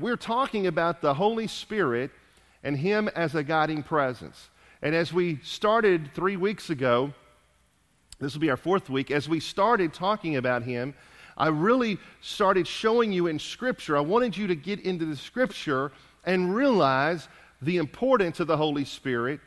we're talking about the Holy Spirit and Him as a guiding presence. And as we started three weeks ago, this will be our fourth week, as we started talking about Him, I really started showing you in Scripture. I wanted you to get into the Scripture and realize the importance of the Holy Spirit.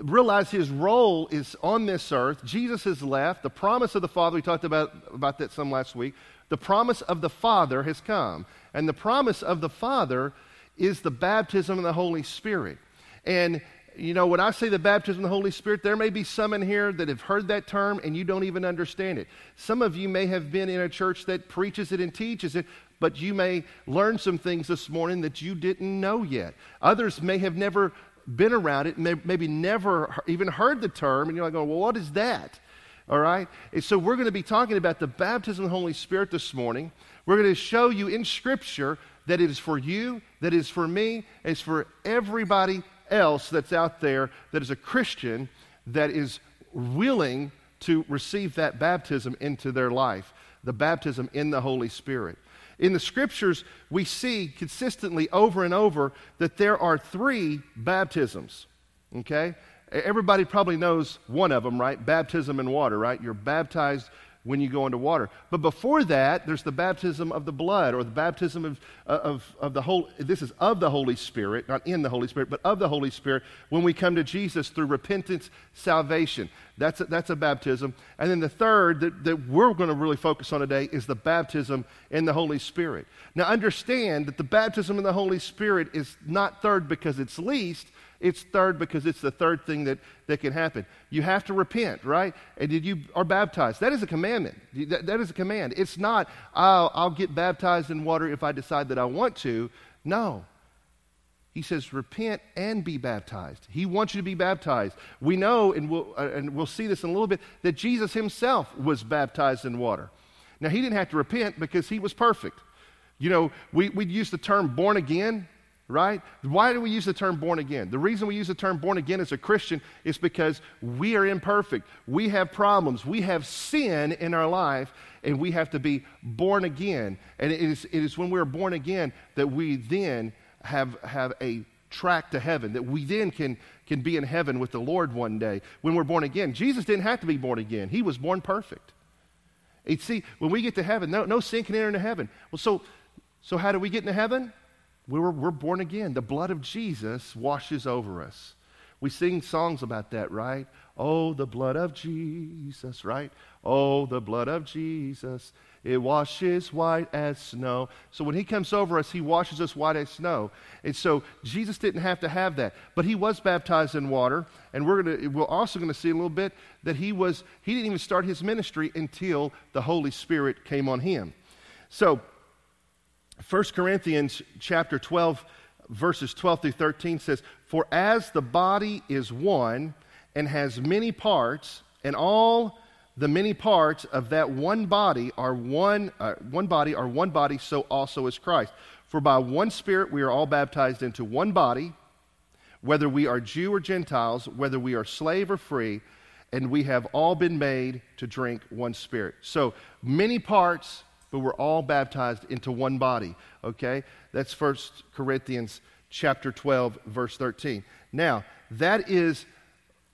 Realize his role is on this earth. Jesus has left. The promise of the Father, we talked about, about that some last week. The promise of the Father has come. And the promise of the Father is the baptism of the Holy Spirit. And you know, when I say the baptism of the Holy Spirit, there may be some in here that have heard that term and you don't even understand it. Some of you may have been in a church that preaches it and teaches it, but you may learn some things this morning that you didn't know yet. Others may have never been around it, may, maybe never even heard the term, and you're like, well, what is that? All right? And so we're going to be talking about the baptism of the Holy Spirit this morning. We're going to show you in Scripture that it is for you, that it is for me, it's for everybody else that's out there that is a Christian that is willing to receive that baptism into their life, the baptism in the Holy Spirit. In the scriptures, we see consistently over and over that there are three baptisms. Okay? Everybody probably knows one of them, right? Baptism in water, right? You're baptized when you go into water. But before that, there's the baptism of the blood or the baptism of, uh, of, of the whole, this is of the Holy Spirit, not in the Holy Spirit, but of the Holy Spirit when we come to Jesus through repentance, salvation. That's a, that's a baptism. And then the third that, that we're going to really focus on today is the baptism in the Holy Spirit. Now understand that the baptism in the Holy Spirit is not third because it's least, it's third because it's the third thing that, that can happen. You have to repent, right? And did you are baptized. That is a commandment. That, that is a command. It's not, I'll, I'll get baptized in water if I decide that I want to. No. He says, repent and be baptized. He wants you to be baptized. We know, and we'll, uh, and we'll see this in a little bit, that Jesus himself was baptized in water. Now, he didn't have to repent because he was perfect. You know, we, we use the term born again right? Why do we use the term born again? The reason we use the term born again as a Christian is because we are imperfect. We have problems. We have sin in our life, and we have to be born again. And it is, it is when we're born again that we then have, have a track to heaven, that we then can, can be in heaven with the Lord one day when we're born again. Jesus didn't have to be born again, He was born perfect. You see, when we get to heaven, no, no sin can enter into heaven. Well, so, so how do we get into heaven? We're, we're born again. The blood of Jesus washes over us. We sing songs about that, right? Oh, the blood of Jesus, right? Oh, the blood of Jesus. It washes white as snow. So when he comes over us, he washes us white as snow. And so Jesus didn't have to have that. But he was baptized in water. And we're, gonna, we're also going to see a little bit that he, was, he didn't even start his ministry until the Holy Spirit came on him. So 1 Corinthians chapter 12, verses 12 through 13 says, For as the body is one and has many parts, and all the many parts of that one body are one, uh, one body are one body, so also is Christ. For by one Spirit we are all baptized into one body, whether we are Jew or Gentiles, whether we are slave or free, and we have all been made to drink one Spirit. So many parts, but we're all baptized into one body. Okay? That's First Corinthians chapter 12, verse 13. Now, that is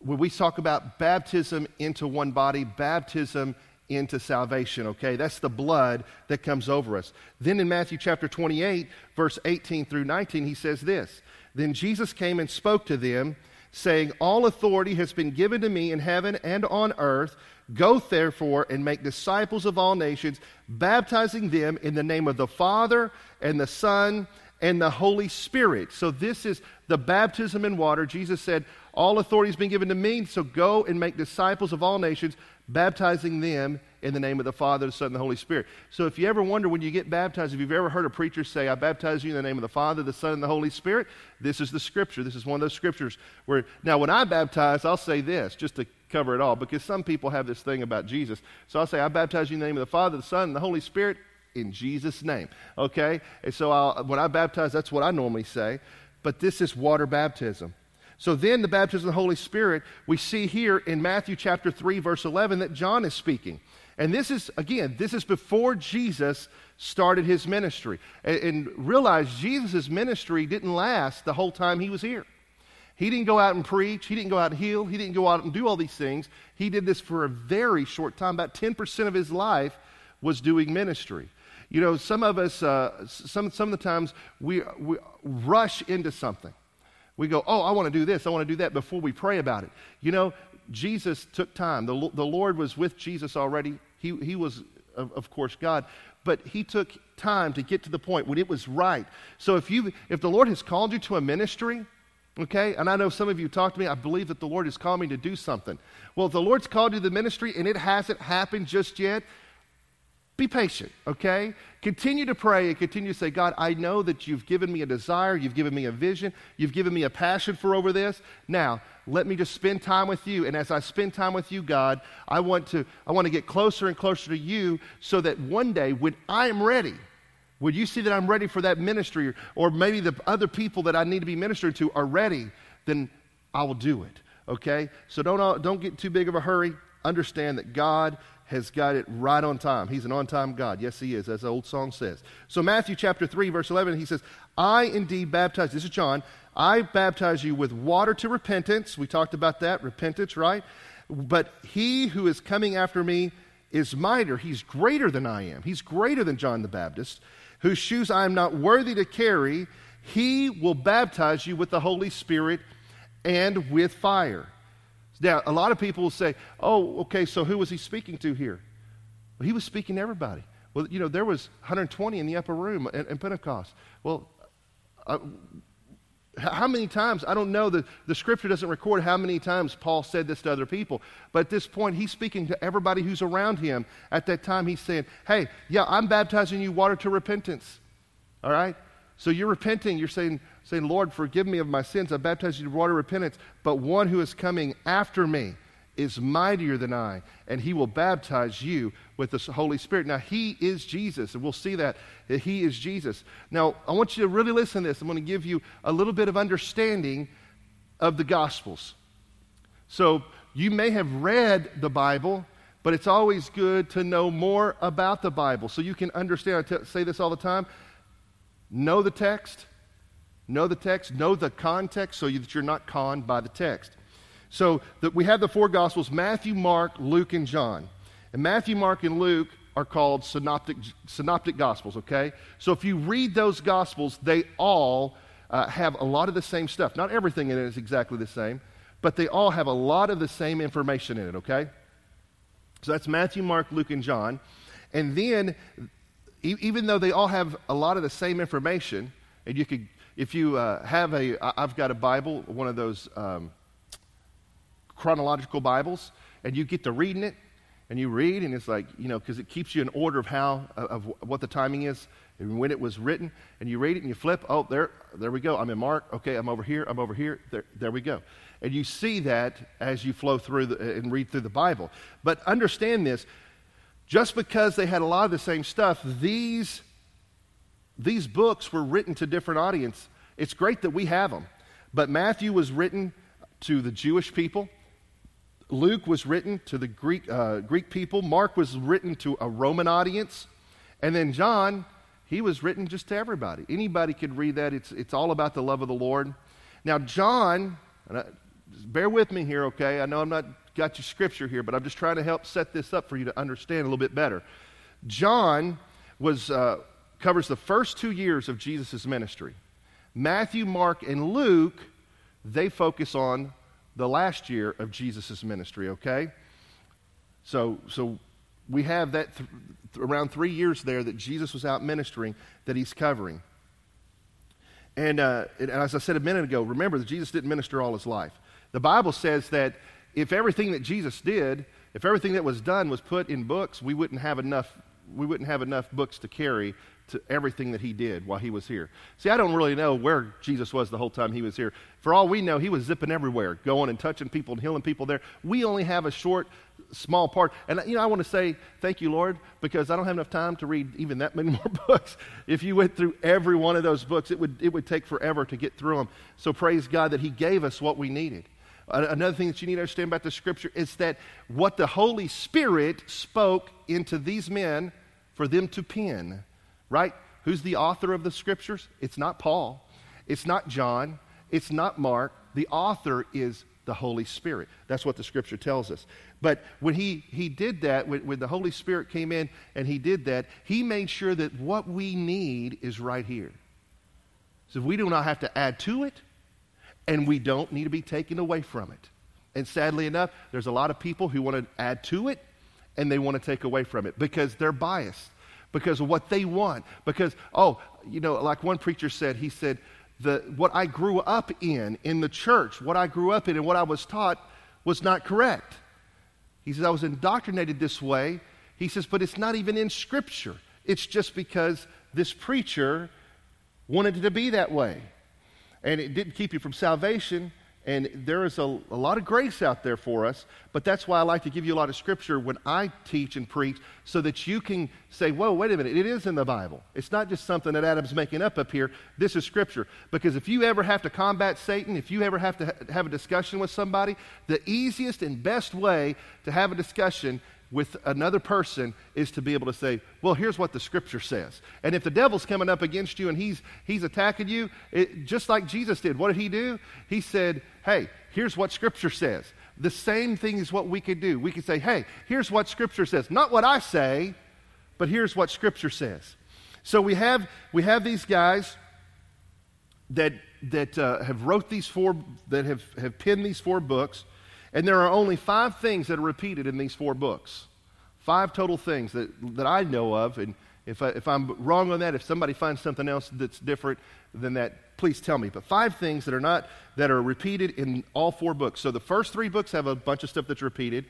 when we talk about baptism into one body, baptism into salvation, okay? That's the blood that comes over us. Then in Matthew chapter 28, verse 18 through 19, he says this Then Jesus came and spoke to them, saying, All authority has been given to me in heaven and on earth. Go therefore and make disciples of all nations, baptizing them in the name of the Father and the Son and the Holy Spirit. So, this is the baptism in water. Jesus said, All authority has been given to me, so go and make disciples of all nations, baptizing them in the name of the Father, the Son, and the Holy Spirit. So, if you ever wonder when you get baptized, if you've ever heard a preacher say, I baptize you in the name of the Father, the Son, and the Holy Spirit, this is the scripture. This is one of those scriptures where, now, when I baptize, I'll say this, just to cover it all because some people have this thing about Jesus. So I'll say, I baptize you in the name of the Father, the Son, and the Holy Spirit in Jesus' name. Okay? And so I'll, when I baptize, that's what I normally say. But this is water baptism. So then, the baptism of the Holy Spirit, we see here in Matthew chapter 3, verse 11, that John is speaking. And this is, again, this is before Jesus started his ministry. And, and realize Jesus' ministry didn't last the whole time he was here. He didn't go out and preach. He didn't go out and heal. He didn't go out and do all these things. He did this for a very short time. About 10% of his life was doing ministry. You know, some of us, uh, some, some of the times, we, we rush into something. We go, oh, I want to do this, I want to do that before we pray about it. You know, Jesus took time. The, the Lord was with Jesus already. He, he was, of, of course, God. But he took time to get to the point when it was right. So if, you, if the Lord has called you to a ministry, Okay? And I know some of you talk to me, I believe that the Lord has called me to do something. Well, if the Lord's called you to the ministry and it hasn't happened just yet, be patient, okay? Continue to pray and continue to say, God, I know that you've given me a desire, you've given me a vision, you've given me a passion for over this. Now, let me just spend time with you. And as I spend time with you, God, I want to, I want to get closer and closer to you so that one day when I am ready, would you see that I'm ready for that ministry? Or maybe the other people that I need to be ministering to are ready, then I will do it. Okay? So don't, don't get too big of a hurry. Understand that God has got it right on time. He's an on time God. Yes, He is, as the old song says. So, Matthew chapter 3, verse 11, he says, I indeed baptize, this is John, I baptize you with water to repentance. We talked about that, repentance, right? But he who is coming after me is mightier. He's greater than I am. He's greater than John the Baptist whose shoes I am not worthy to carry, he will baptize you with the Holy Spirit and with fire. Now, a lot of people will say, oh, okay, so who was he speaking to here? Well, he was speaking to everybody. Well, you know, there was 120 in the upper room in, Pentecost. Well, uh, how many times? I don't know. The, the scripture doesn't record how many times Paul said this to other people. But at this point, he's speaking to everybody who's around him. At that time, he's saying, Hey, yeah, I'm baptizing you water to repentance. All right? So you're repenting. You're saying, saying Lord, forgive me of my sins. I baptize you in water repentance. But one who is coming after me, is mightier than I, and he will baptize you with the Holy Spirit. Now, he is Jesus, and we'll see that, he is Jesus. Now, I want you to really listen to this. I'm going to give you a little bit of understanding of the Gospels. So, you may have read the Bible, but it's always good to know more about the Bible so you can understand. I t- say this all the time know the text, know the text, know the context so that you're not conned by the text. So the, we have the four Gospels Matthew, Mark, Luke, and John. And Matthew, Mark, and Luke are called synoptic, synoptic Gospels, okay? So if you read those Gospels, they all uh, have a lot of the same stuff. Not everything in it is exactly the same, but they all have a lot of the same information in it, okay? So that's Matthew, Mark, Luke, and John. And then, e- even though they all have a lot of the same information, and you could, if you uh, have a, I've got a Bible, one of those. Um, chronological Bibles, and you get to reading it, and you read, and it's like, you know, because it keeps you in order of how, of what the timing is and when it was written, and you read it and you flip, oh, there, there we go. I'm in Mark. Okay, I'm over here. I'm over here. There, there we go. And you see that as you flow through the, and read through the Bible. But understand this just because they had a lot of the same stuff, these, these books were written to different audience. It's great that we have them. But Matthew was written to the Jewish people. Luke was written to the Greek, uh, Greek people. Mark was written to a Roman audience. And then John, he was written just to everybody. Anybody could read that. It's, it's all about the love of the Lord. Now, John, I, bear with me here, okay? I know I'm not got your scripture here, but I'm just trying to help set this up for you to understand a little bit better. John was, uh, covers the first two years of Jesus' ministry. Matthew, Mark, and Luke, they focus on the last year of Jesus' ministry, okay? So, so we have that th- around three years there that Jesus was out ministering that he's covering. And, uh, and as I said a minute ago, remember that Jesus didn't minister all his life. The Bible says that if everything that Jesus did, if everything that was done was put in books, we wouldn't have enough, we wouldn't have enough books to carry to everything that he did while he was here. See, I don't really know where Jesus was the whole time he was here. For all we know, he was zipping everywhere, going and touching people and healing people there. We only have a short, small part. And, you know, I want to say thank you, Lord, because I don't have enough time to read even that many more books. If you went through every one of those books, it would, it would take forever to get through them. So praise God that he gave us what we needed. another thing that you need to understand about the scripture is that what the Holy Spirit spoke into these men for them to pen, right? Who's the author of the scriptures? It's not Paul, it's not John, it's not Mark. The author is the Holy Spirit. That's what the scripture tells us. But when he, he did that, when, when the Holy Spirit came in and he did that, he made sure that what we need is right here. So we do not have to add to it, and we don't need to be taken away from it. And sadly enough, there's a lot of people who want to add to it and they want to take away from it because they're biased, because of what they want. Because, oh, you know, like one preacher said, he said, the, what I grew up in, in the church, what I grew up in and what I was taught was not correct. He says, I was indoctrinated this way. He says, but it's not even in Scripture. It's just because this preacher wanted it to be that way. And it didn't keep you from salvation. And there is a, a, lot of grace out there for us, but that's why I like to give you a lot of scripture when I teach and preach so that you can say, whoa, wait a minute, it is in the Bible. It's not just something that Adam's making up up here. This is scripture. Because if you ever have to combat Satan, if you ever have to ha- have a discussion with somebody, the easiest and best way to have a discussion with another person is to be able to say, well, here's what the scripture says. And if the devil's coming up against you and he's, he's attacking you, it, just like Jesus did, what did he do? He said, hey, here's what scripture says. The same thing is what we could do. We could say, hey, here's what scripture says. Not what I say, but here's what scripture says. So we have, we have these guys that, that uh, have wrote these four, that have, have penned these four books. And there are only five things that are repeated in these four books. Five total things that, that I know of. And if, I, if I'm wrong on that, if somebody finds something else that's different than that, please tell me. But five things that are not, that are repeated in all four books. So the first three books have a bunch of stuff that's repeated.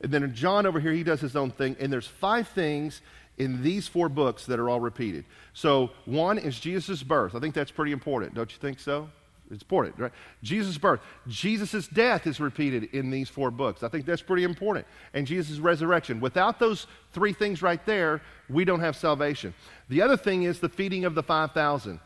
And then John over here, he does his own thing. And there's five things in these four books that are all repeated. So one is Jesus' birth. I think that's pretty important. Don't you think so? It's important, right? Jesus' birth. Jesus' death is repeated in these four books. I think that's pretty important. And Jesus' resurrection. Without those three things right there, we don't have salvation. The other thing is the feeding of the 5,000.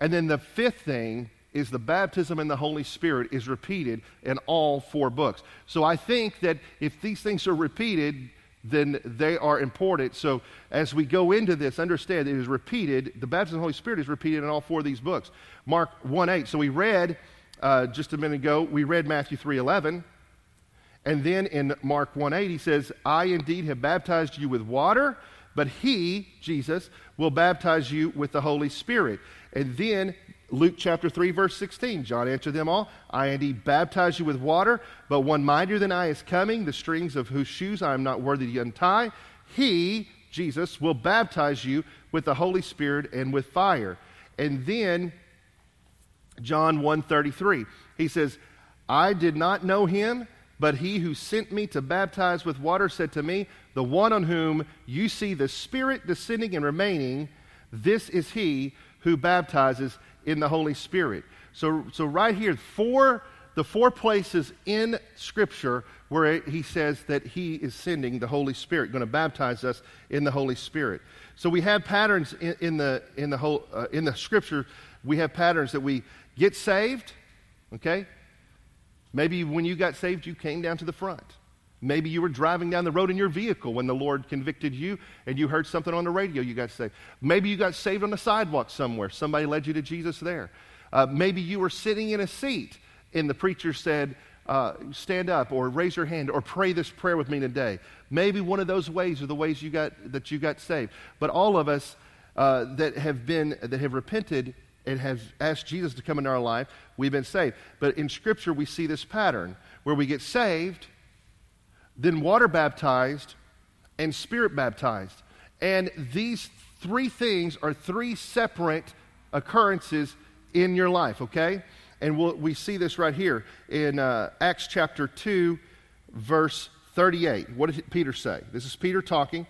And then the fifth thing is the baptism in the Holy Spirit is repeated in all four books. So I think that if these things are repeated, then they are important. So as we go into this, understand it is repeated. The baptism of the Holy Spirit is repeated in all four of these books. Mark 1 8. So we read uh, just a minute ago, we read Matthew 3 11. And then in Mark 1 8, he says, I indeed have baptized you with water, but he, Jesus, will baptize you with the Holy Spirit. And then Luke chapter 3, verse 16. John answered them all I indeed baptize you with water, but one mightier than I is coming, the strings of whose shoes I am not worthy to untie. He, Jesus, will baptize you with the Holy Spirit and with fire. And then John 1:33. He says, I did not know him, but he who sent me to baptize with water said to me, The one on whom you see the Spirit descending and remaining, this is he who baptizes in the Holy Spirit. So, so right here, four, the four places in Scripture where he says that he is sending the Holy Spirit, going to baptize us in the Holy Spirit. So we have patterns in, in the, in, the whole, uh, in the Scripture. We have patterns that we get saved, okay? Maybe when you got saved, you came down to the front. Maybe you were driving down the road in your vehicle when the Lord convicted you and you heard something on the radio, you got saved. Maybe you got saved on the sidewalk somewhere. Somebody led you to Jesus there. Uh, maybe you were sitting in a seat and the preacher said, uh, stand up or raise your hand or pray this prayer with me today. Maybe one of those ways are the ways you got, that you got saved. But all of us uh, that have been, that have repented and have asked Jesus to come into our life, we've been saved. But in Scripture, we see this pattern where we get saved – then water baptized, and spirit baptized. And these three things are three separate occurrences in your life, okay? And we'll, we see this right here in uh, Acts chapter 2, verse 38. What did Peter say? This is Peter talking.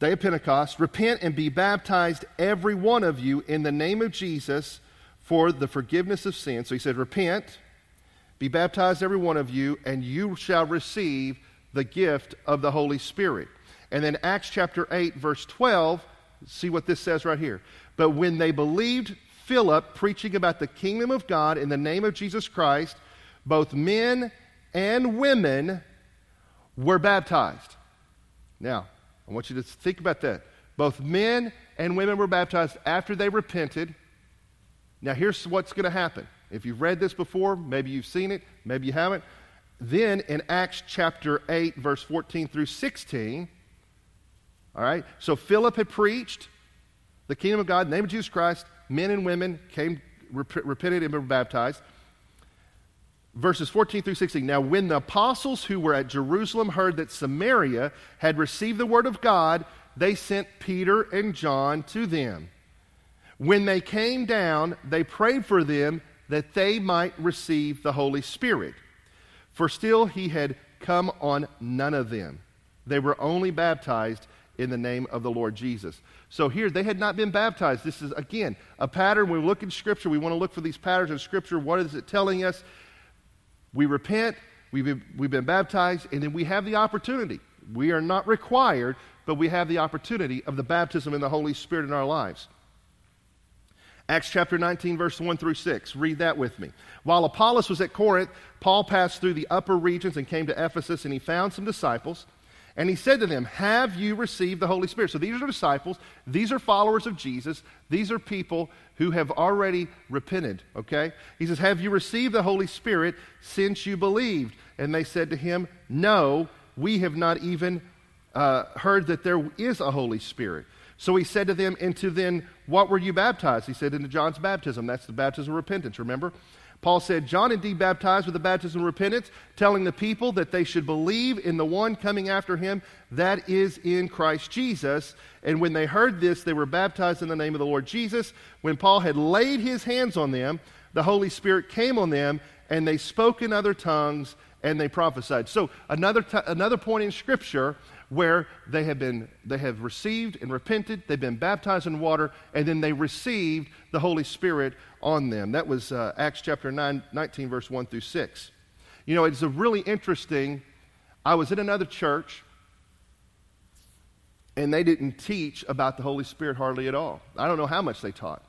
Day of Pentecost, repent and be baptized, every one of you, in the name of Jesus for the forgiveness of sins. So he said, repent be baptized, every one of you, and you shall receive the gift of the Holy Spirit. And then Acts chapter 8, verse 12, see what this says right here. But when they believed Philip preaching about the kingdom of God in the name of Jesus Christ, both men and women were baptized. Now, I want you to think about that. Both men and women were baptized after they repented. Now, here's what's going to happen. If you've read this before, maybe you've seen it, maybe you haven't. Then in Acts chapter 8, verse 14 through 16, all right, so Philip had preached the kingdom of God, the name of Jesus Christ. Men and women came, rep- repented, and were baptized. Verses 14 through 16. Now, when the apostles who were at Jerusalem heard that Samaria had received the word of God, they sent Peter and John to them. When they came down, they prayed for them that they might receive the Holy Spirit. For still he had come on none of them. They were only baptized in the name of the Lord Jesus. So here, they had not been baptized. This is, again, a pattern. When we look in Scripture, we want to look for these patterns in Scripture. What is it telling us? We repent, we've been, we've been baptized, and then we have the opportunity. We are not required, but we have the opportunity of the baptism in the Holy Spirit in our lives. Acts chapter 19, verse 1 through 6. Read that with me. While Apollos was at Corinth, Paul passed through the upper regions and came to Ephesus, and he found some disciples. And he said to them, Have you received the Holy Spirit? So these are disciples. These are followers of Jesus. These are people who have already repented, okay? He says, Have you received the Holy Spirit since you believed? And they said to him, No, we have not even uh, heard that there is a Holy Spirit. So he said to them, Into then, what were you baptized? He said, Into John's baptism. That's the baptism of repentance, remember? Paul said, John indeed baptized with the baptism of repentance, telling the people that they should believe in the one coming after him, that is in Christ Jesus. And when they heard this, they were baptized in the name of the Lord Jesus. When Paul had laid his hands on them, the Holy Spirit came on them, and they spoke in other tongues and they prophesied. So, another, t- another point in Scripture where they have been they have received and repented they've been baptized in water and then they received the holy spirit on them. That was uh, acts chapter 9, 19 verse 1 through 6 you know it's a really interesting i was in another church and they didn't teach about the holy spirit hardly at all. I don't know how much they taught.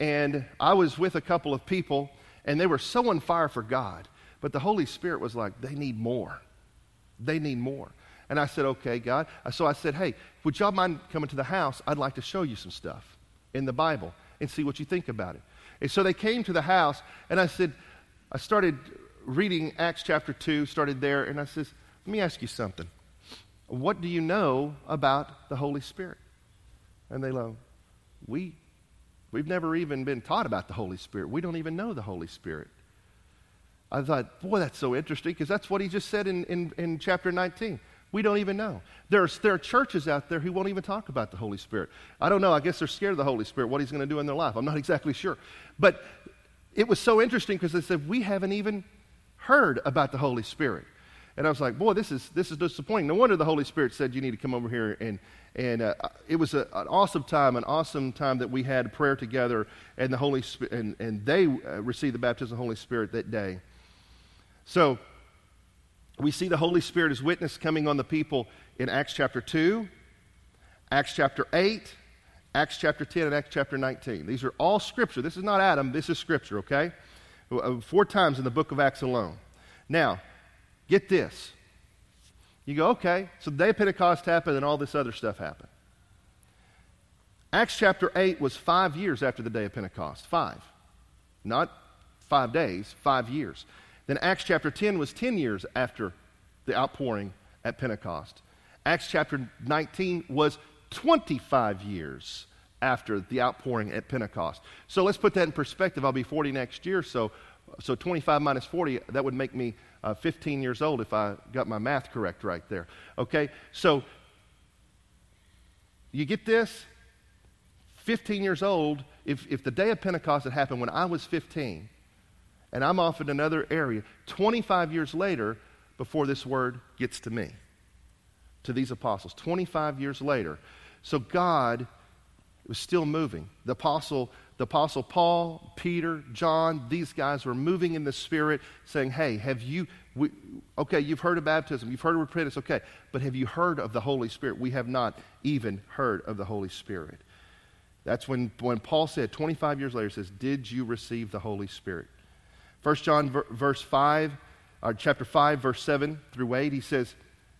And i was with a couple of people and they were so on fire for god but the holy spirit was like they need more. They need more and I said, okay, God. Uh, so I said, hey, would y'all mind coming to the house? I'd like to show you some stuff in the Bible and see what you think about it. And so they came to the house, and I said, I started reading Acts chapter 2, started there, and I says, let me ask you something. What do you know about the Holy Spirit? And they go, we, we've never even been taught about the Holy Spirit. We don't even know the Holy Spirit. I thought, boy, that's so interesting because that's what he just said in, in, in chapter 19. We don't even know. There are, there are churches out there who won't even talk about the Holy Spirit. I don't know. I guess they're scared of the Holy Spirit, what He's going to do in their life. I'm not exactly sure. But it was so interesting because they said, We haven't even heard about the Holy Spirit. And I was like, Boy, this is, this is disappointing. No wonder the Holy Spirit said, You need to come over here. And, and uh, it was a, an awesome time, an awesome time that we had prayer together, and, the Holy Spirit, and, and they uh, received the baptism of the Holy Spirit that day. So, we see the Holy Spirit as witness coming on the people in Acts chapter 2, Acts chapter 8, Acts chapter 10, and Acts chapter 19. These are all scripture. This is not Adam, this is scripture, okay? Uh, four times in the book of Acts alone. Now, get this. You go, okay, so the day of Pentecost happened and all this other stuff happened. Acts chapter 8 was five years after the day of Pentecost. Five. Not five days, five years. Then Acts chapter 10 was 10 years after the outpouring at Pentecost. Acts chapter 19 was 25 years after the outpouring at Pentecost. So let's put that in perspective. I'll be 40 next year, so, so 25 minus 40, that would make me uh, 15 years old if I got my math correct right there. Okay? So you get this? 15 years old, if, if the day of Pentecost had happened when I was 15, and I'm off in another area 25 years later before this word gets to me, to these apostles. 25 years later. So God was still moving. The apostle, the apostle Paul, Peter, John, these guys were moving in the Spirit, saying, Hey, have you, we, okay, you've heard of baptism, you've heard of repentance, okay, but have you heard of the Holy Spirit? We have not even heard of the Holy Spirit. That's when, when Paul said, 25 years later, says, Did you receive the Holy Spirit? 1 John ver- verse 5, or chapter 5, verse 7 through 8, he says,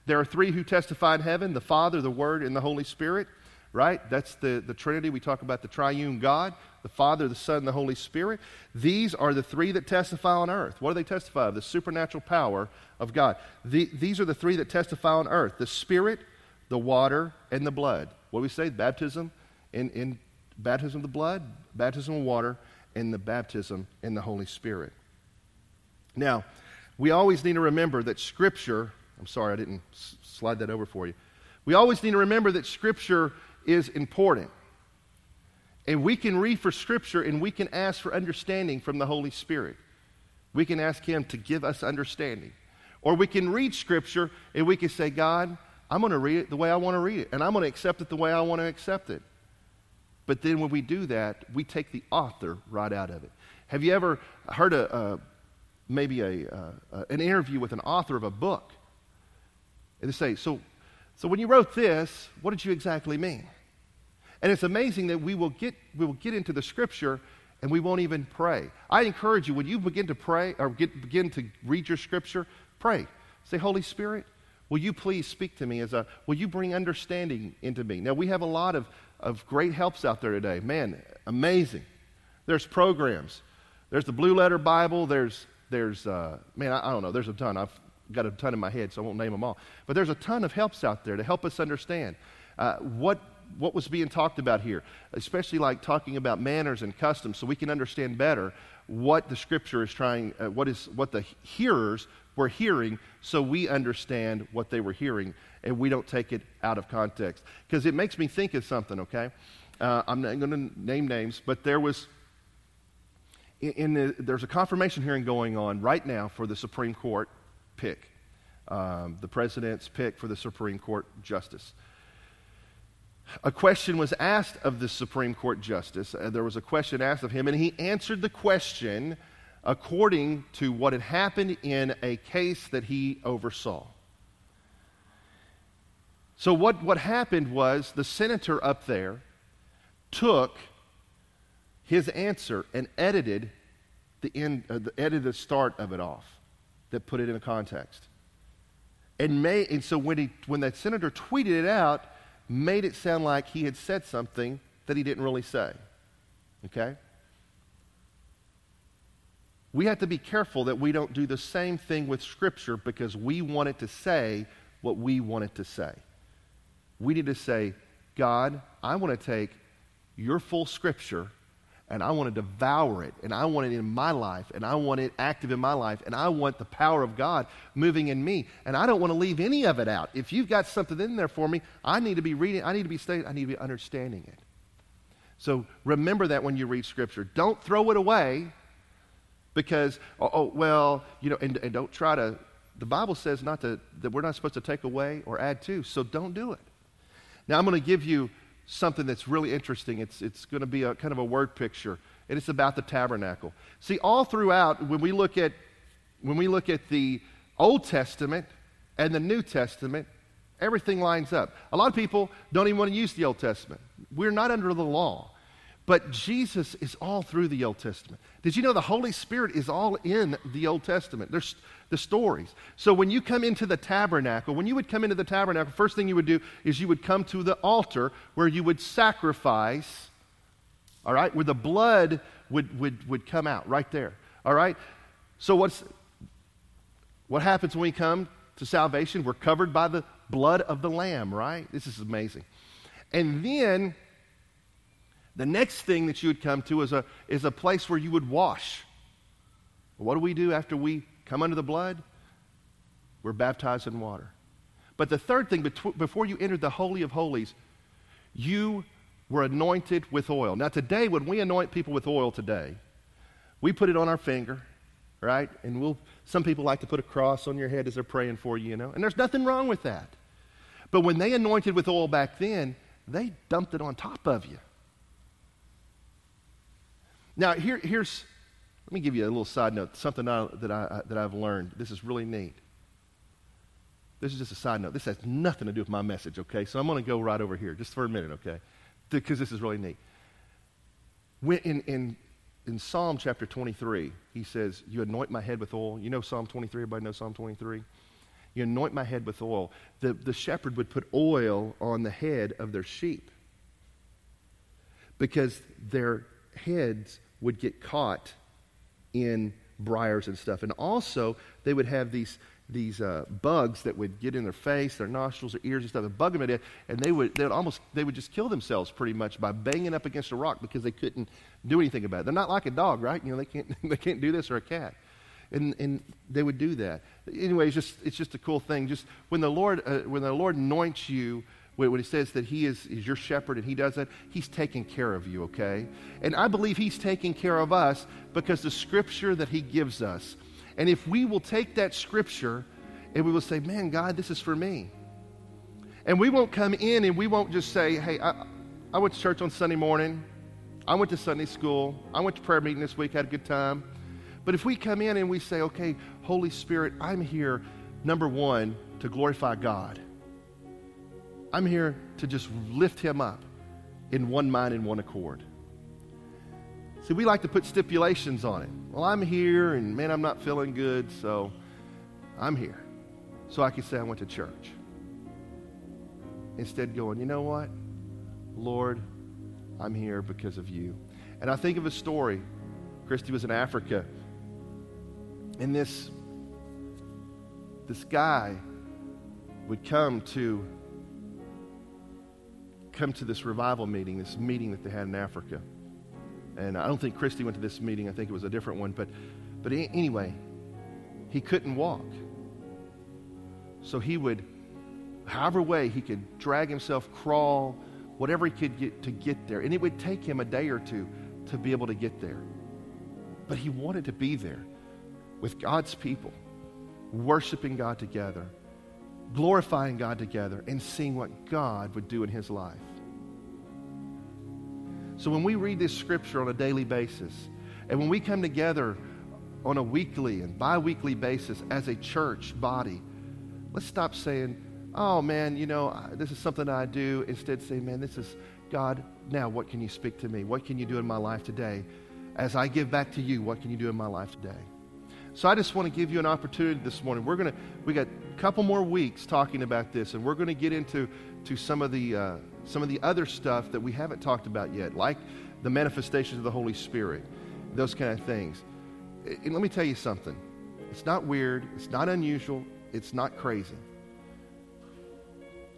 There are three who testify in heaven the Father, the Word, and the Holy Spirit, right? That's the, the Trinity. We talk about the triune God, the Father, the Son, and the Holy Spirit. These are the three that testify on earth. What do they testify of? The supernatural power of God. The, these are the three that testify on earth the Spirit, the water, and the blood. What do we say? Baptism in, in baptism of the blood, baptism of water, and the baptism in the Holy Spirit. Now, we always need to remember that Scripture, I'm sorry I didn't s- slide that over for you. We always need to remember that Scripture is important. And we can read for Scripture and we can ask for understanding from the Holy Spirit. We can ask Him to give us understanding. Or we can read Scripture and we can say, God, I'm going to read it the way I want to read it, and I'm going to accept it the way I want to accept it. But then when we do that, we take the author right out of it. Have you ever heard a, a maybe a, uh, an interview with an author of a book? And they say, so, so when you wrote this, what did you exactly mean? And it's amazing that we will get, we will get into the scripture and we won't even pray. I encourage you, when you begin to pray or get, begin to read your scripture, pray. Say, Holy Spirit, will you please speak to me as a, will you bring understanding into me? Now, we have a lot of, of great helps out there today. Man, amazing. There's programs. There's the Blue Letter Bible. There's, there's uh, man, I, I don't know. There's a ton. I've got a ton in my head, so I won't name them all. But there's a ton of helps out there to help us understand uh, what what was being talked about here, especially like talking about manners and customs, so we can understand better what the Scripture is trying, uh, what is what the hearers were hearing, so we understand what they were hearing, and we don't take it out of context. Because it makes me think of something. Okay, uh, I'm not going to name names, but there was. In, the, there's a confirmation hearing going on right now for the Supreme Court pick, um, the president's pick for the Supreme Court justice a question was asked of the Supreme Court justice. Uh, there was a question asked of him, and he answered the question according to what had happened in a case that he oversaw. So, what, what happened was the senator up there took his answer and edited the, end, uh, the, edited the start of it off that put it in a context. And, may, and so when, he, when that senator tweeted it out, made it sound like he had said something that he didn't really say. Okay? We have to be careful that we don't do the same thing with Scripture because we want it to say what we want it to say. We need to say, God, I want to take your full Scripture and I want to devour it, and I want it in my life, and I want it active in my life, and I want the power of God moving in me, and I don't want to leave any of it out. If you've got something in there for me, I need to be reading, I need to be studying, I need to be understanding it. So remember that when you read Scripture. Don't throw it away because, oh, oh well, you know, and, and don't try to, the Bible says not to, that we're not supposed to take away or add to, so don't do it. Now, I'm going to give you something that's really interesting. It's, it's going to be a kind of a word picture, and it's about the tabernacle. See, all throughout, when we look at, when we look at the Old Testament and the New Testament, everything lines up. A lot of people don't even want to use the Old Testament. We're not under the law. But Jesus is all through the Old Testament. Did you know the Holy Spirit is all in the Old Testament? There's the stories. So when you come into the tabernacle, when you would come into the tabernacle, first thing you would do is you would come to the altar where you would sacrifice, all right, where the blood would, would, would come out right there. All right? So what's what happens when we come to salvation? We're covered by the blood of the Lamb, right? This is amazing. And then the next thing that you would come to is a, is a place where you would wash. What do we do after we come under the blood? We're baptized in water. But the third thing, before you entered the Holy of Holies, you were anointed with oil. Now, today, when we anoint people with oil today, we put it on our finger, right? And we'll, some people like to put a cross on your head as they're praying for you, you know? And there's nothing wrong with that. But when they anointed with oil back then, they dumped it on top of you. Now, here, here's, let me give you a little side note, something I, that, I, that I've learned. This is really neat. This is just a side note. This has nothing to do with my message, okay? So I'm going to go right over here just for a minute, okay? Because this is really neat. When, in, in in Psalm chapter 23, he says, You anoint my head with oil. You know Psalm 23? Everybody knows Psalm 23? You anoint my head with oil. The, the shepherd would put oil on the head of their sheep because their heads would get caught in briars and stuff. And also, they would have these, these uh, bugs that would get in their face, their nostrils, their ears and stuff, and bug them to death. And they would, they would almost, they would just kill themselves pretty much by banging up against a rock because they couldn't do anything about it. They're not like a dog, right? You know, they can't, they can't do this or a cat. And, and they would do that. Anyway, it's just, it's just a cool thing. Just when the Lord, uh, when the Lord anoints you, when he says that he is, is your shepherd and he does that, he's taking care of you, okay? And I believe he's taking care of us because the scripture that he gives us. And if we will take that scripture and we will say, man, God, this is for me. And we won't come in and we won't just say, hey, I, I went to church on Sunday morning. I went to Sunday school. I went to prayer meeting this week, had a good time. But if we come in and we say, okay, Holy Spirit, I'm here, number one, to glorify God. I'm here to just lift him up in one mind and one accord. See, we like to put stipulations on it. Well, I'm here, and man, I'm not feeling good, so I'm here. So I can say I went to church. Instead, going, you know what? Lord, I'm here because of you. And I think of a story. Christy was in Africa, and this, this guy would come to come to this revival meeting, this meeting that they had in Africa. And I don't think Christy went to this meeting. I think it was a different one. But, but anyway, he couldn't walk. So he would, however way he could drag himself, crawl, whatever he could get to get there. And it would take him a day or two to be able to get there. But he wanted to be there with God's people, worshiping God together, glorifying God together, and seeing what God would do in his life. So when we read this scripture on a daily basis, and when we come together on a weekly and bi weekly basis as a church body, let's stop saying, oh man, you know, this is something I do. Instead, say, man, this is God. Now, what can you speak to me? What can you do in my life today? As I give back to you, what can you do in my life today? So I just want to give you an opportunity this morning. We're going to, we got a couple more weeks talking about this, and we're going to get into to some of the, uh, some of the other stuff that we haven't talked about yet, like the manifestations of the Holy Spirit, those kind of things. And let me tell you something. It's not weird. It's not unusual. It's not crazy.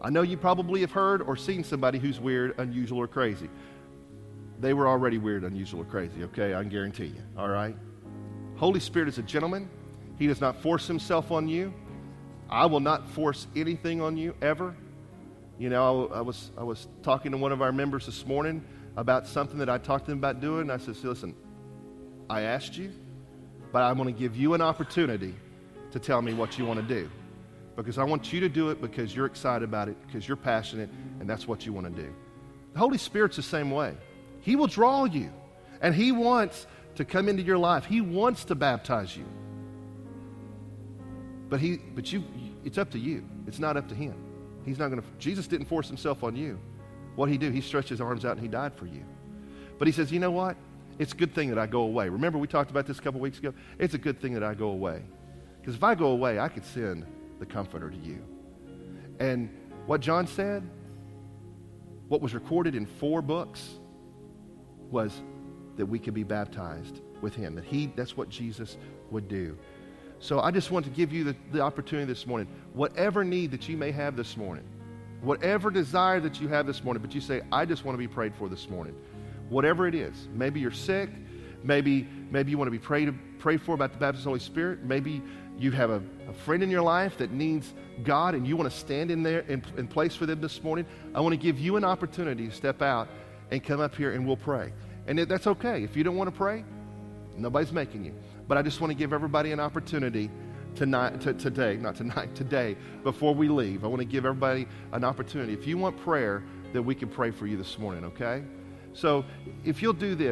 I know you probably have heard or seen somebody who's weird, unusual, or crazy. They were already weird, unusual, or crazy, okay? I guarantee you, all right? Holy Spirit is a gentleman. He does not force himself on you. I will not force anything on you ever. You know, I, I, was, I was talking to one of our members this morning about something that I talked to them about doing. And I said, listen, I asked you, but I'm going to give you an opportunity to tell me what you want to do. Because I want you to do it because you're excited about it, because you're passionate, and that's what you want to do. The Holy Spirit's the same way. He will draw you, and He wants to come into your life. He wants to baptize you. But he but you it's up to you. It's not up to him. He's not going to Jesus didn't force himself on you. What he do? He stretched his arms out and he died for you. But he says, "You know what? It's a good thing that I go away." Remember we talked about this a couple weeks ago? It's a good thing that I go away. Because if I go away, I could send the comforter to you. And what John said, what was recorded in four books was that we could be baptized with him. That he, that's what Jesus would do. So I just want to give you the, the opportunity this morning. Whatever need that you may have this morning, whatever desire that you have this morning, but you say, I just want to be prayed for this morning. Whatever it is. Maybe you're sick. Maybe, maybe you want to be prayed, prayed for about the baptism of the Holy Spirit. Maybe you have a, a, friend in your life that needs God and you want to stand in there in, in place for them this morning. I want to give you an opportunity to step out and come up here and we'll pray. And that's okay. If you don't want to pray, nobody's making you. But I just want to give everybody an opportunity tonight, to, today, not tonight, today, before we leave. I want to give everybody an opportunity. If you want prayer, that we can pray for you this morning, okay? So if you'll do this,